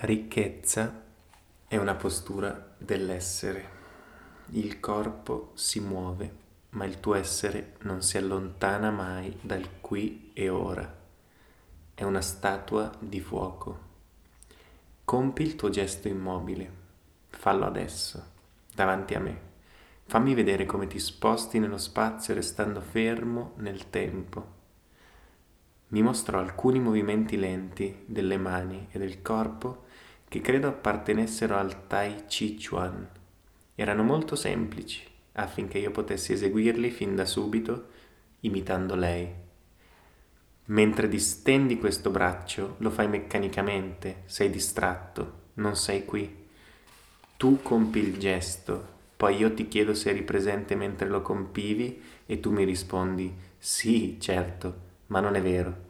La ricchezza è una postura dell'essere. Il corpo si muove, ma il tuo essere non si allontana mai dal qui e ora. È una statua di fuoco. Compi il tuo gesto immobile. Fallo adesso, davanti a me. Fammi vedere come ti sposti nello spazio restando fermo nel tempo mi mostrò alcuni movimenti lenti delle mani e del corpo che credo appartenessero al Tai Chi Chuan. Erano molto semplici affinché io potessi eseguirli fin da subito imitando lei. Mentre distendi questo braccio, lo fai meccanicamente, sei distratto, non sei qui. Tu compi il gesto, poi io ti chiedo se eri presente mentre lo compivi e tu mi rispondi sì, certo, ma non è vero.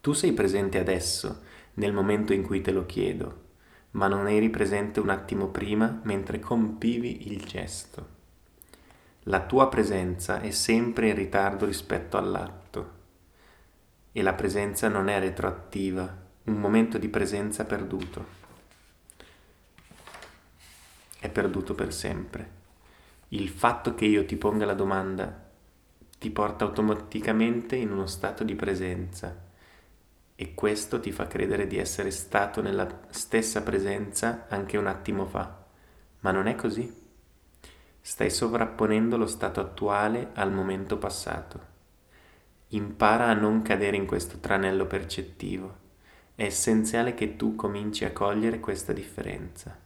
Tu sei presente adesso, nel momento in cui te lo chiedo, ma non eri presente un attimo prima mentre compivi il gesto. La tua presenza è sempre in ritardo rispetto all'atto e la presenza non è retroattiva, un momento di presenza perduto. È perduto per sempre. Il fatto che io ti ponga la domanda ti porta automaticamente in uno stato di presenza e questo ti fa credere di essere stato nella stessa presenza anche un attimo fa. Ma non è così. Stai sovrapponendo lo stato attuale al momento passato. Impara a non cadere in questo tranello percettivo. È essenziale che tu cominci a cogliere questa differenza.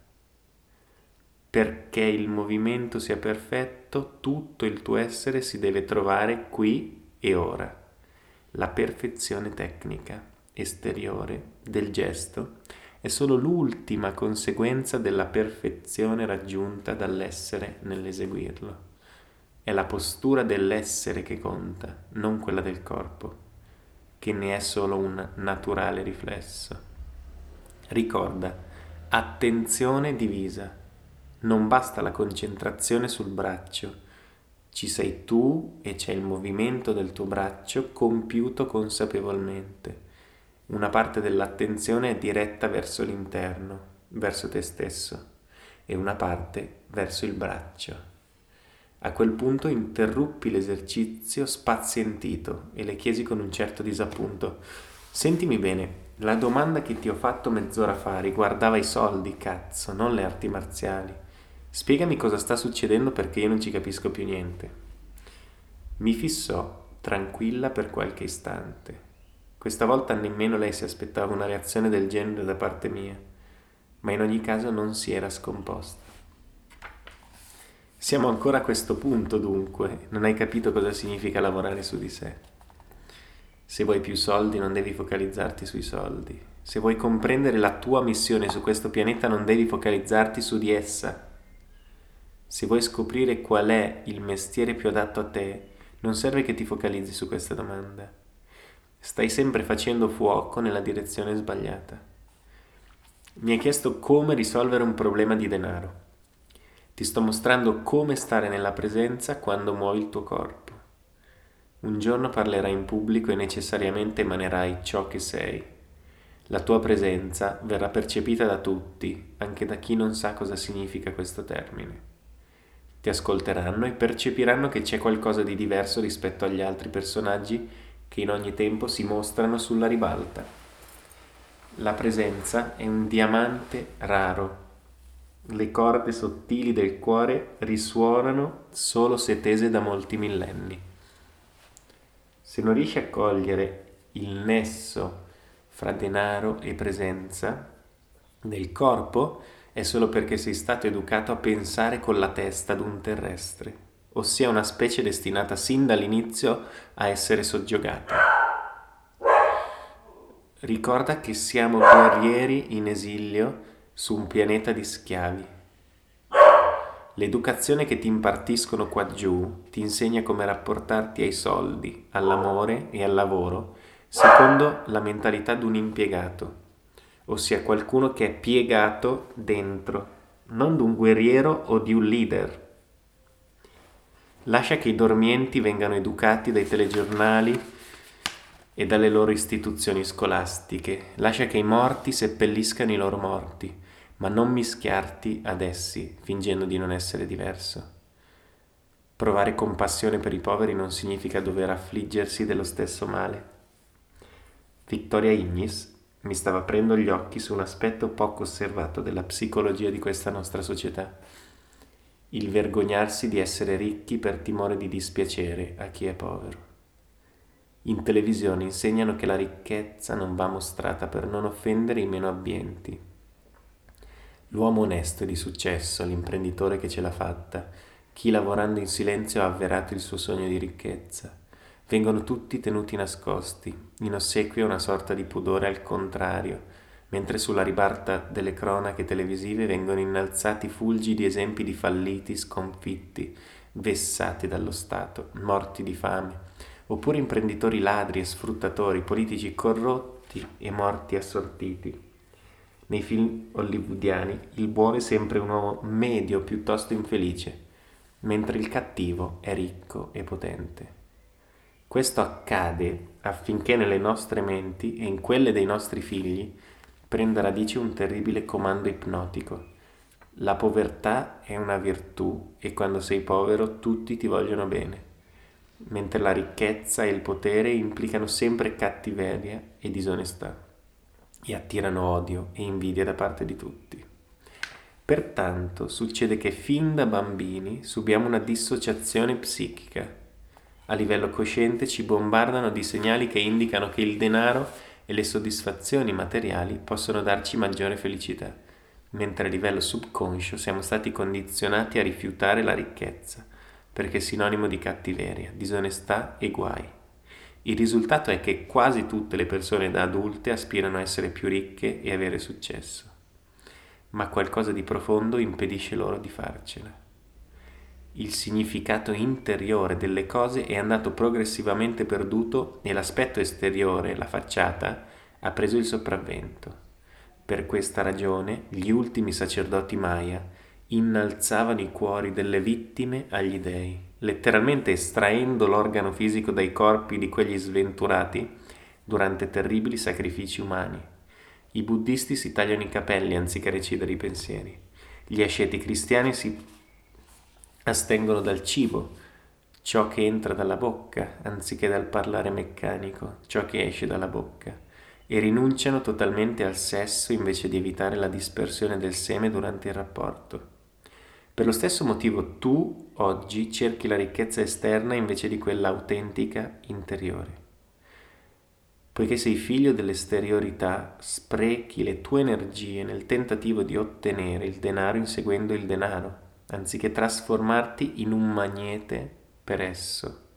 Perché il movimento sia perfetto, tutto il tuo essere si deve trovare qui e ora. La perfezione tecnica esteriore del gesto è solo l'ultima conseguenza della perfezione raggiunta dall'essere nell'eseguirlo. È la postura dell'essere che conta, non quella del corpo, che ne è solo un naturale riflesso. Ricorda, attenzione divisa. Non basta la concentrazione sul braccio, ci sei tu e c'è il movimento del tuo braccio compiuto consapevolmente una parte dell'attenzione è diretta verso l'interno, verso te stesso, e una parte verso il braccio. A quel punto interruppi l'esercizio spazientito e le chiesi con un certo disappunto. Sentimi bene, la domanda che ti ho fatto mezz'ora fa riguardava i soldi, cazzo, non le arti marziali. Spiegami cosa sta succedendo perché io non ci capisco più niente. Mi fissò, tranquilla per qualche istante. Questa volta nemmeno lei si aspettava una reazione del genere da parte mia, ma in ogni caso non si era scomposta. Siamo ancora a questo punto dunque, non hai capito cosa significa lavorare su di sé. Se vuoi più soldi non devi focalizzarti sui soldi. Se vuoi comprendere la tua missione su questo pianeta non devi focalizzarti su di essa. Se vuoi scoprire qual è il mestiere più adatto a te, non serve che ti focalizzi su questa domanda Stai sempre facendo fuoco nella direzione sbagliata. Mi hai chiesto come risolvere un problema di denaro. Ti sto mostrando come stare nella presenza quando muovi il tuo corpo. Un giorno parlerai in pubblico e necessariamente emanerai ciò che sei. La tua presenza verrà percepita da tutti, anche da chi non sa cosa significa questo termine. Ti ascolteranno e percepiranno che c'è qualcosa di diverso rispetto agli altri personaggi che in ogni tempo si mostrano sulla ribalta. La presenza è un diamante raro. Le corde sottili del cuore risuonano solo se tese da molti millenni. Se non riesci a cogliere il nesso fra denaro e presenza nel corpo, è solo perché sei stato educato a pensare con la testa ad un terrestre ossia una specie destinata sin dall'inizio a essere soggiogata. Ricorda che siamo guerrieri in esilio su un pianeta di schiavi. L'educazione che ti impartiscono qua giù ti insegna come rapportarti ai soldi, all'amore e al lavoro secondo la mentalità di un impiegato, ossia qualcuno che è piegato dentro, non di un guerriero o di un leader Lascia che i dormienti vengano educati dai telegiornali e dalle loro istituzioni scolastiche. Lascia che i morti seppelliscano i loro morti, ma non mischiarti ad essi, fingendo di non essere diverso. Provare compassione per i poveri non significa dover affliggersi dello stesso male. Victoria Ignis mi stava aprendo gli occhi su un aspetto poco osservato della psicologia di questa nostra società. Il vergognarsi di essere ricchi per timore di dispiacere a chi è povero. In televisione insegnano che la ricchezza non va mostrata per non offendere i meno abbienti. L'uomo onesto e di successo, l'imprenditore che ce l'ha fatta, chi lavorando in silenzio ha avverato il suo sogno di ricchezza, vengono tutti tenuti nascosti, in ossequio a una sorta di pudore al contrario, mentre sulla ribalta delle cronache televisive vengono innalzati fulgidi esempi di falliti, sconfitti, vessati dallo Stato, morti di fame, oppure imprenditori ladri e sfruttatori, politici corrotti e morti assortiti. Nei film hollywoodiani il buono è sempre un uomo medio piuttosto infelice, mentre il cattivo è ricco e potente. Questo accade affinché nelle nostre menti e in quelle dei nostri figli prenda radice un terribile comando ipnotico. La povertà è una virtù e quando sei povero tutti ti vogliono bene mentre la ricchezza e il potere implicano sempre cattiveria e disonestà e attirano odio e invidia da parte di tutti. Pertanto succede che fin da bambini subiamo una dissociazione psichica. A livello cosciente ci bombardano di segnali che indicano che il denaro e le soddisfazioni materiali possono darci maggiore felicità, mentre a livello subconscio siamo stati condizionati a rifiutare la ricchezza perché è sinonimo di cattiveria, disonestà e guai. Il risultato è che quasi tutte le persone da adulte aspirano a essere più ricche e avere successo, ma qualcosa di profondo impedisce loro di farcela. Il significato interiore delle cose è andato progressivamente perduto e l'aspetto esteriore, la facciata, ha preso il sopravvento. Per questa ragione gli ultimi sacerdoti Maya innalzavano i cuori delle vittime agli dei, letteralmente estraendo l'organo fisico dai corpi di quegli sventurati durante terribili sacrifici umani. I buddisti si tagliano i capelli anziché recidere i pensieri. Gli asceti cristiani si astengono dal cibo, ciò che entra dalla bocca, anziché dal parlare meccanico, ciò che esce dalla bocca, e rinunciano totalmente al sesso invece di evitare la dispersione del seme durante il rapporto. Per lo stesso motivo tu oggi cerchi la ricchezza esterna invece di quella autentica interiore. Poiché sei figlio dell'esteriorità, sprechi le tue energie nel tentativo di ottenere il denaro inseguendo il denaro, anziché trasformarti in un magnete per esso.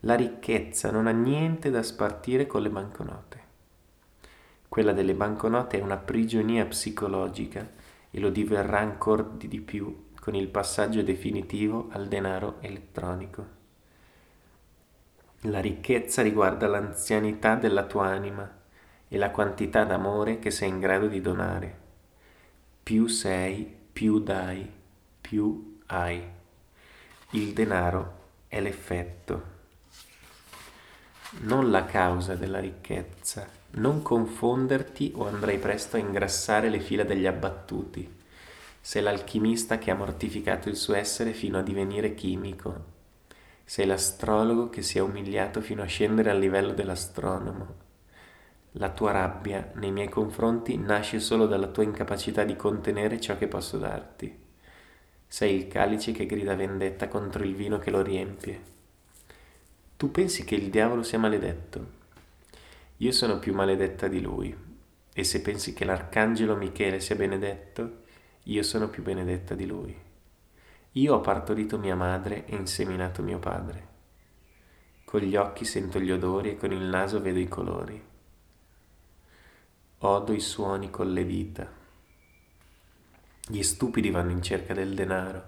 La ricchezza non ha niente da spartire con le banconote. Quella delle banconote è una prigionia psicologica e lo diverrà ancora di più con il passaggio definitivo al denaro elettronico. La ricchezza riguarda l'anzianità della tua anima e la quantità d'amore che sei in grado di donare. Più sei, più dai, più hai. Il denaro è l'effetto, non la causa della ricchezza. Non confonderti o andrai presto a ingrassare le fila degli abbattuti sei l'alchimista che ha mortificato il suo essere fino a divenire chimico. Sei l'astrologo che si è umiliato fino a scendere al livello dell'astronomo. La tua rabbia nei miei confronti nasce solo dalla tua incapacità di contenere ciò che posso darti. Sei il calice che grida vendetta contro il vino che lo riempie. Tu pensi che il diavolo sia maledetto? Io sono più maledetta di lui. E se pensi che l'arcangelo Michele sia benedetto, io sono più benedetta di lui. Io ho partorito mia madre e inseminato mio padre. Con gli occhi sento gli odori e con il naso vedo i colori. Odo i suoni con le dita. Gli stupidi vanno in cerca del denaro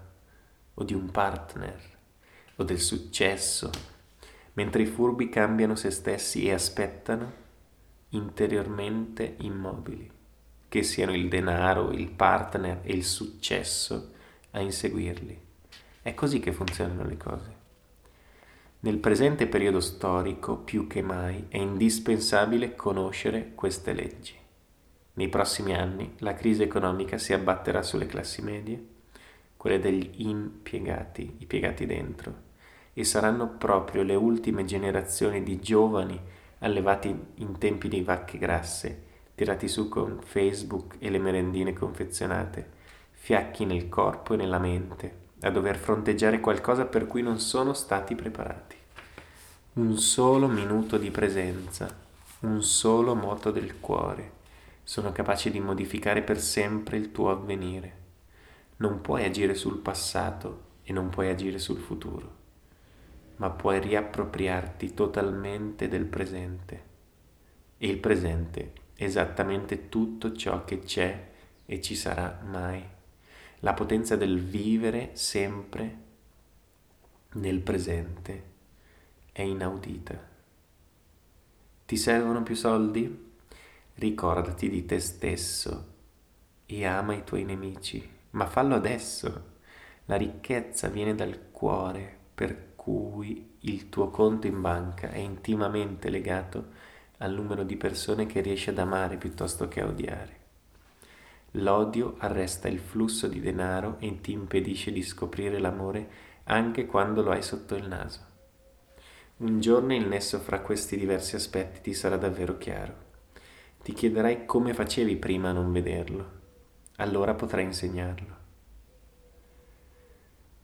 o di un partner o del successo, mentre i furbi cambiano se stessi e aspettano interiormente immobili che siano il denaro, il partner e il successo a inseguirli. È così che funzionano le cose. Nel presente periodo storico, più che mai, è indispensabile conoscere queste leggi. Nei prossimi anni la crisi economica si abbatterà sulle classi medie, quelle degli impiegati, i piegati dentro, e saranno proprio le ultime generazioni di giovani allevati in tempi di vacche grasse, tirati su con Facebook e le merendine confezionate, fiacchi nel corpo e nella mente, a dover fronteggiare qualcosa per cui non sono stati preparati. Un solo minuto di presenza, un solo moto del cuore sono capaci di modificare per sempre il tuo avvenire. Non puoi agire sul passato e non puoi agire sul futuro, ma puoi riappropriarti totalmente del presente. E il presente è esattamente tutto ciò che c'è e ci sarà mai la potenza del vivere sempre nel presente è inaudita. Ti servono più soldi? Ricordati di te stesso e ama i tuoi nemici, ma fallo adesso. La ricchezza viene dal cuore, per cui il tuo conto in banca è intimamente legato al numero di persone che riesci ad amare piuttosto che a odiare. L'odio arresta il flusso di denaro e ti impedisce di scoprire l'amore anche quando lo hai sotto il naso. Un giorno il nesso fra questi diversi aspetti ti sarà davvero chiaro. Ti chiederai come facevi prima a non vederlo. Allora potrai insegnarlo.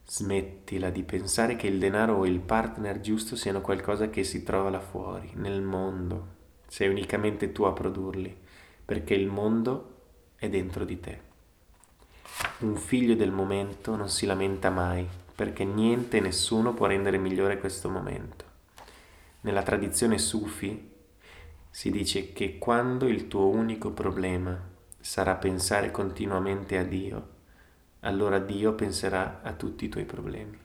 Smettila di pensare che il denaro o il partner giusto siano qualcosa che si trova là fuori, nel mondo. Sei unicamente tu a produrli, perché il mondo è dentro di te. Un figlio del momento non si lamenta mai, perché niente e nessuno può rendere migliore questo momento. Nella tradizione sufi si dice che quando il tuo unico problema sarà pensare continuamente a Dio, allora Dio penserà a tutti i tuoi problemi.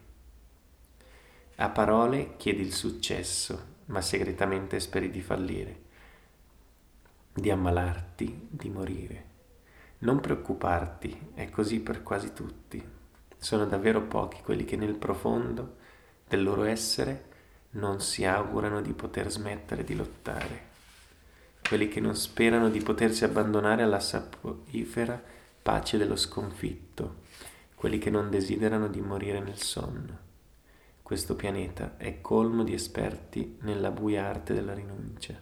A parole chiedi il successo, ma segretamente speri di fallire, di ammalarti, di morire. Non preoccuparti, è così per quasi tutti. Sono davvero pochi quelli che nel profondo del loro essere non si augurano di poter smettere di lottare, quelli che non sperano di potersi abbandonare alla saporifera pace dello sconfitto, quelli che non desiderano di morire nel sonno. Questo pianeta è colmo di esperti nella buia arte della rinuncia.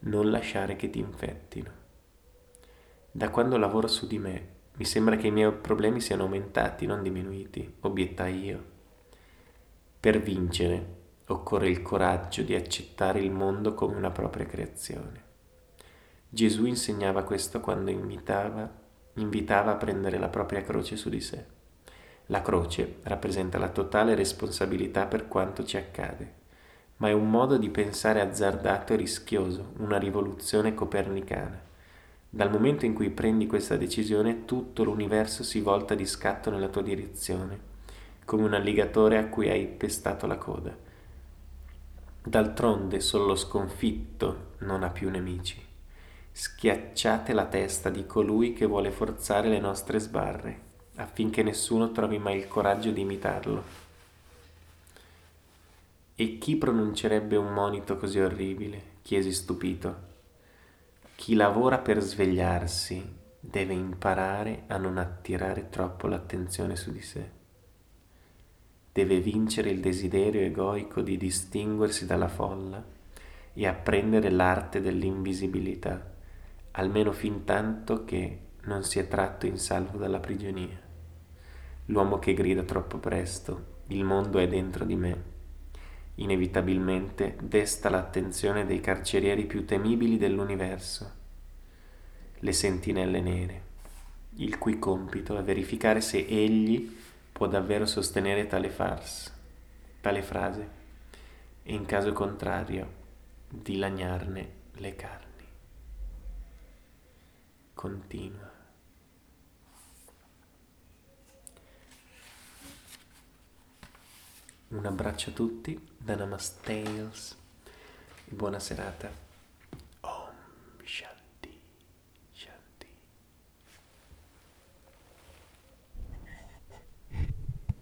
Non lasciare che ti infettino. Da quando lavoro su di me, mi sembra che i miei problemi siano aumentati, non diminuiti, obiettai io. Per vincere occorre il coraggio di accettare il mondo come una propria creazione. Gesù insegnava questo quando invitava, invitava a prendere la propria croce su di sé. La croce rappresenta la totale responsabilità per quanto ci accade, ma è un modo di pensare azzardato e rischioso, una rivoluzione copernicana. Dal momento in cui prendi questa decisione, tutto l'universo si volta di scatto nella tua direzione, come un alligatore a cui hai pestato la coda. D'altronde solo lo sconfitto non ha più nemici. Schiacciate la testa di colui che vuole forzare le nostre sbarre, affinché nessuno trovi mai il coraggio di imitarlo. E chi pronuncerebbe un monito così orribile? chiesi stupito. Chi lavora per svegliarsi deve imparare a non attirare troppo l'attenzione su di sé. Deve vincere il desiderio egoico di distinguersi dalla folla e apprendere l'arte dell'invisibilità, almeno fin tanto che non si è tratto in salvo dalla prigionia. L'uomo che grida troppo presto, il mondo è dentro di me, inevitabilmente desta l'attenzione dei carcerieri più temibili dell'universo, le sentinelle nere, il cui compito è verificare se egli può davvero sostenere tale farsa, tale frase, e in caso contrario dilaniarne le carni. Continua. Un abbraccio a tutti da Namaste e buona serata.